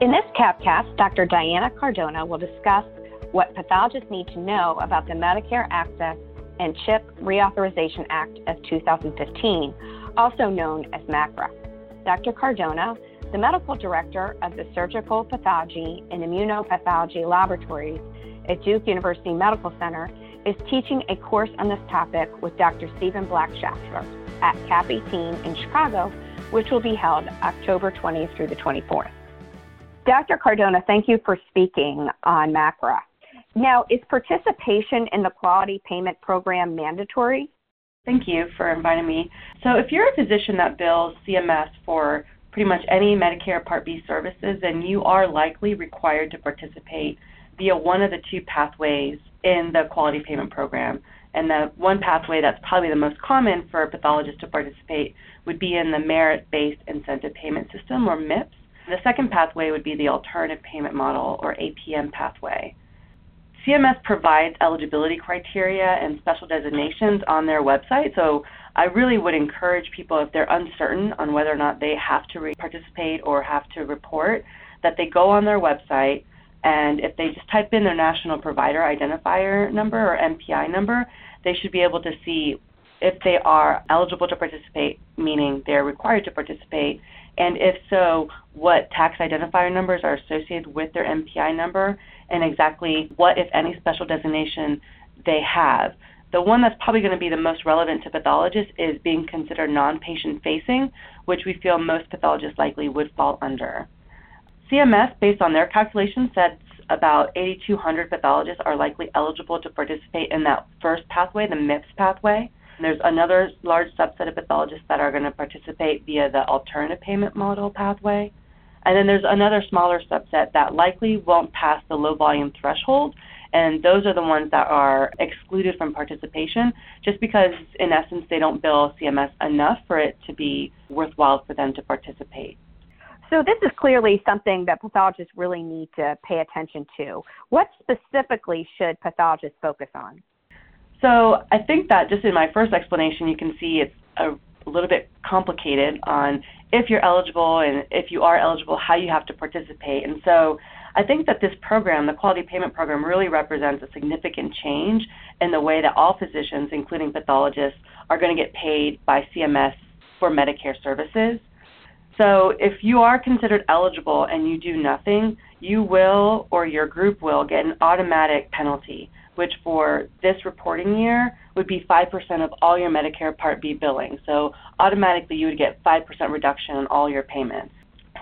In this CAPcast, Dr. Diana Cardona will discuss what pathologists need to know about the Medicare Access and CHIP Reauthorization Act of 2015, also known as MACRA. Dr. Cardona, the medical director of the Surgical Pathology and Immunopathology Laboratories at Duke University Medical Center, is teaching a course on this topic with Dr. Stephen Black-Schaffer at CAP 18 in Chicago, which will be held October 20th through the 24th. Dr. Cardona, thank you for speaking on MACRA. Now, is participation in the quality payment program mandatory? Thank you for inviting me. So, if you're a physician that bills CMS for pretty much any Medicare Part B services, then you are likely required to participate via one of the two pathways in the quality payment program. And the one pathway that's probably the most common for pathologists to participate would be in the merit based incentive payment system or MIPS. The second pathway would be the alternative payment model or APM pathway. CMS provides eligibility criteria and special designations on their website, so I really would encourage people if they're uncertain on whether or not they have to re- participate or have to report that they go on their website and if they just type in their national provider identifier number or NPI number, they should be able to see if they are eligible to participate, meaning they're required to participate, and if so, what tax identifier numbers are associated with their NPI number, and exactly what, if any, special designation they have. The one that's probably going to be the most relevant to pathologists is being considered non patient facing, which we feel most pathologists likely would fall under. CMS, based on their calculations, said about 8,200 pathologists are likely eligible to participate in that first pathway, the MIPS pathway. There's another large subset of pathologists that are going to participate via the alternative payment model pathway. And then there's another smaller subset that likely won't pass the low volume threshold, and those are the ones that are excluded from participation just because, in essence, they don't bill CMS enough for it to be worthwhile for them to participate. So, this is clearly something that pathologists really need to pay attention to. What specifically should pathologists focus on? So I think that just in my first explanation, you can see it's a, little bit complicated on if you're eligible and if you are eligible, how you have to participate. And so I think that this program, the Quality Payment Program, really represents a significant change in the way that all physicians, including pathologists, are going to get paid by CMS for Medicare services. So if you are considered eligible and you do nothing, you will or your group will get an automatic penalty which for this reporting year would be 5% of all your Medicare Part B billing. So automatically you would get 5% reduction on all your payments.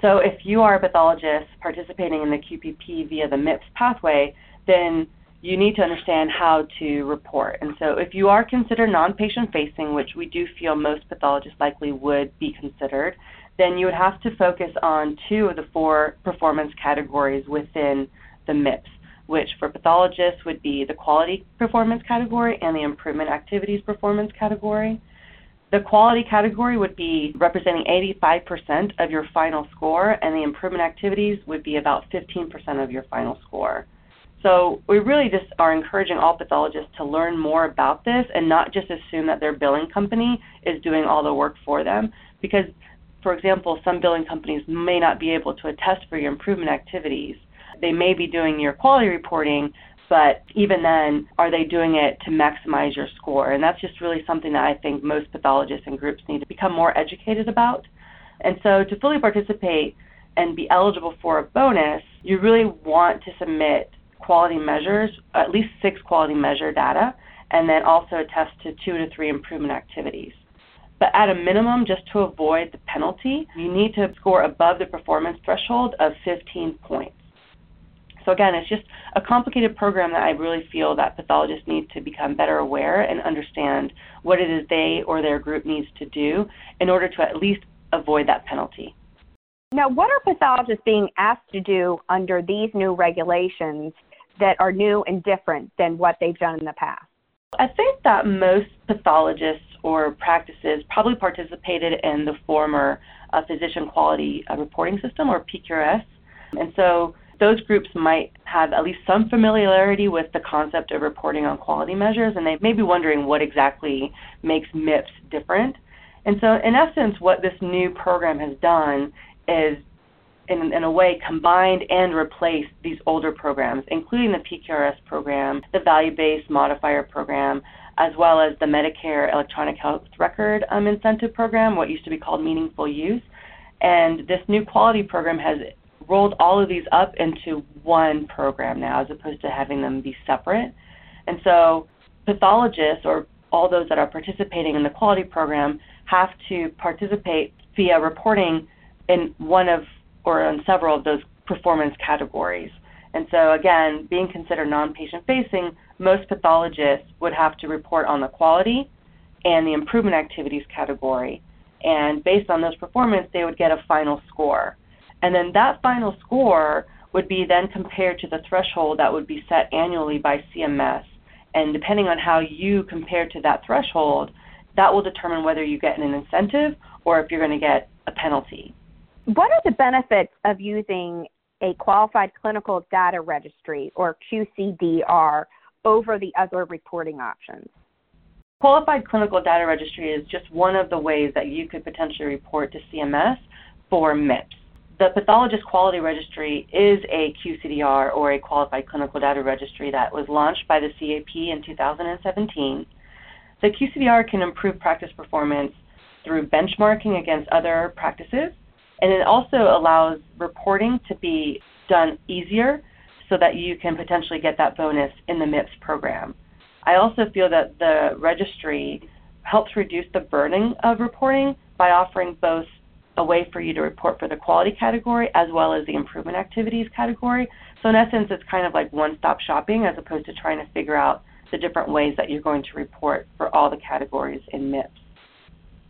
So if you are a pathologist participating in the QPP via the MIPS pathway, then you need to understand how to report. And so if you are considered non-patient facing, which we do feel most pathologists likely would be considered, then you would have to focus on two of the four performance categories within the MIPS which for pathologists would be the quality performance category and the improvement activities performance category. The quality category would be representing 85% of your final score, and the improvement activities would be about 15% of your final score. So we really just are encouraging all pathologists to learn more about this and not just assume that their billing company is doing all the work for them because for example, some billing companies may not be able to attest for your improvement activities they may be doing your quality reporting, but even then, are they doing it to maximize your score? And that's just really something that I think most pathologists and groups need to become more educated about. And so, to fully participate and be eligible for a bonus, you really want to submit quality measures, at least six quality measure data, and then also attest to two to three improvement activities. But at a minimum, just to avoid the penalty, you need to score above the performance threshold of 15 points. So again, it's just a complicated program that I really feel that pathologists need to become better aware and understand what it is they or their group needs to do in order to at least avoid that penalty. Now, what are pathologists being asked to do under these new regulations that are new and different than what they've done in the past? I think that most pathologists or practices probably participated in the former uh, physician quality uh, reporting system or PQRS. And so those groups might have at least some familiarity with the concept of reporting on quality measures, and they may be wondering what exactly makes MIPS different. And so, in essence, what this new program has done is in, in a way, combined and replaced these older programs, including the PQRS program, the value based modifier program, as well as the Medicare Electronic Health Record um, Incentive Program, what used to be called Meaningful Use. And this new quality program has rolled all of these up into one program now, as opposed to having them be separate. And so pathologists or all those that are participating in the quality program have to participate via reporting in one of or in several of those performance categories. And so, again, being considered non patient facing, most pathologists would have to report on the quality and the improvement activities category. And based on those performance, they would get a final score. And then that final score would be then compared to the threshold that would be set annually by CMS. And depending on how you compare to that threshold, that will determine whether you get an incentive or if you're going to get a penalty. What are the benefits of using a qualified clinical data registry or QCDR over the other reporting options? Qualified clinical data registry is just one of the ways that you could potentially report to CMS for MIPS. The pathologist quality registry is a QCDR or a qualified clinical data registry that was launched by the CAP in 2017. The QCDR can improve practice performance through benchmarking against other practices and it also allows reporting to be done easier so that you can potentially get that bonus in the MIPS program. I also feel that the registry helps reduce the burden of reporting by offering both a way for you to report for the quality category as well as the improvement activities category. So, in essence, it's kind of like one stop shopping as opposed to trying to figure out the different ways that you're going to report for all the categories in MIPS.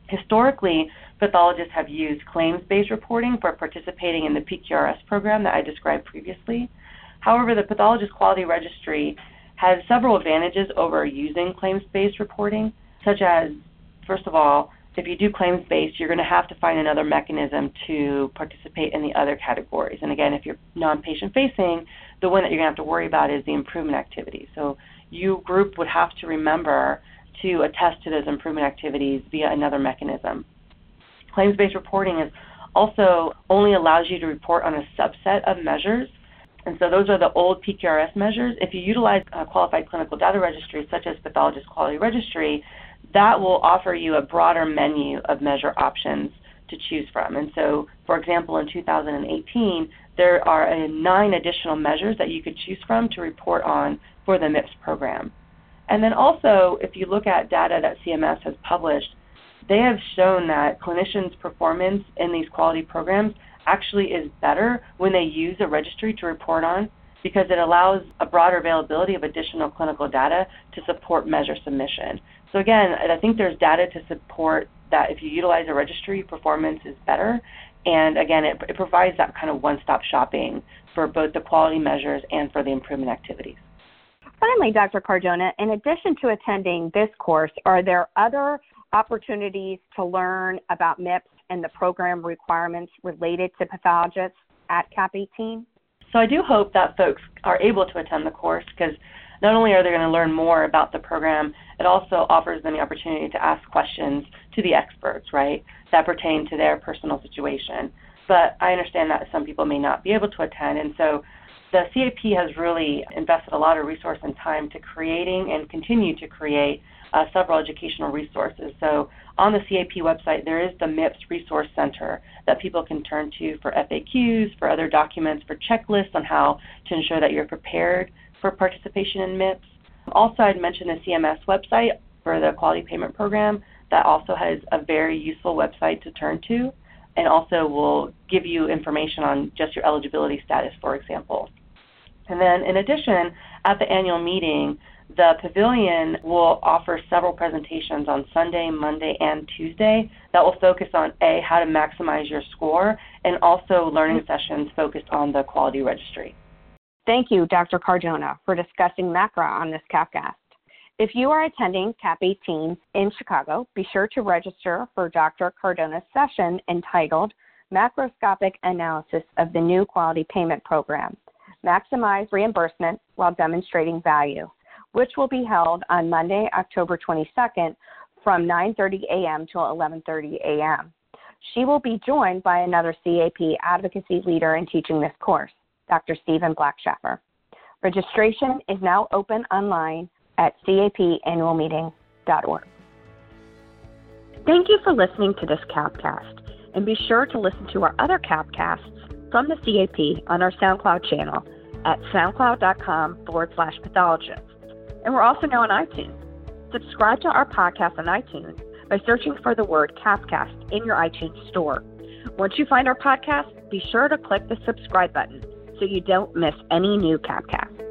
Historically, pathologists have used claims-based reporting for participating in the PQRS program that I described previously. However, the Pathologist Quality Registry has several advantages over using claims-based reporting, such as, first of all, if you do claims-based, you're going to have to find another mechanism to participate in the other categories. And again, if you're non-patient facing, the one that you're going to have to worry about is the improvement activity. So you group would have to remember to attest to those improvement activities via another mechanism. Claims based reporting is also only allows you to report on a subset of measures. And so those are the old PQRS measures. If you utilize a qualified clinical data registry such as Pathologist Quality Registry, that will offer you a broader menu of measure options to choose from. And so, for example, in 2018, there are uh, nine additional measures that you could choose from to report on for the MIPS program. And then also, if you look at data that CMS has published, they have shown that clinicians' performance in these quality programs actually is better when they use a registry to report on because it allows a broader availability of additional clinical data to support measure submission. So again, I think there's data to support that if you utilize a registry, performance is better. And again, it, it provides that kind of one-stop shopping for both the quality measures and for the improvement activities. Finally, Dr. Cardona, in addition to attending this course, are there other opportunities to learn about MIPS and the program requirements related to pathologists at CAP 18? So I do hope that folks are able to attend the course because not only are they going to learn more about the program, it also offers them the opportunity to ask questions to the experts, right, that pertain to their personal situation. But I understand that some people may not be able to attend, and so the CAP has really invested a lot of resource and time to creating and continue to create uh, several educational resources. So on the CAP website, there is the MIPS Resource Center that people can turn to for FAQs, for other documents, for checklists on how to ensure that you're prepared for participation in MIPS. Also, I'd mention the CMS website for the Quality Payment Program that also has a very useful website to turn to and also will give you information on just your eligibility status, for example. And then, in addition, at the annual meeting, the pavilion will offer several presentations on Sunday, Monday, and Tuesday that will focus on A, how to maximize your score, and also learning mm-hmm. sessions focused on the quality registry. Thank you, Dr. Cardona, for discussing MACRA on this CAPcast. If you are attending CAP 18 in Chicago, be sure to register for Dr. Cardona's session entitled Macroscopic Analysis of the New Quality Payment Program Maximize Reimbursement While Demonstrating Value, which will be held on Monday, October 22nd from 9:30 a.m. to 11:30 a.m. She will be joined by another CAP advocacy leader in teaching this course, Dr. Stephen Black-Schaffer. Registration is now open online at capannualmeeting.org. Thank you for listening to this Capcast, and be sure to listen to our other Capcasts from the CAP on our SoundCloud channel at soundcloud.com forward slash pathologist. And we're also now on iTunes. Subscribe to our podcast on iTunes by searching for the word Capcast in your iTunes store. Once you find our podcast, be sure to click the subscribe button so you don't miss any new Capcast.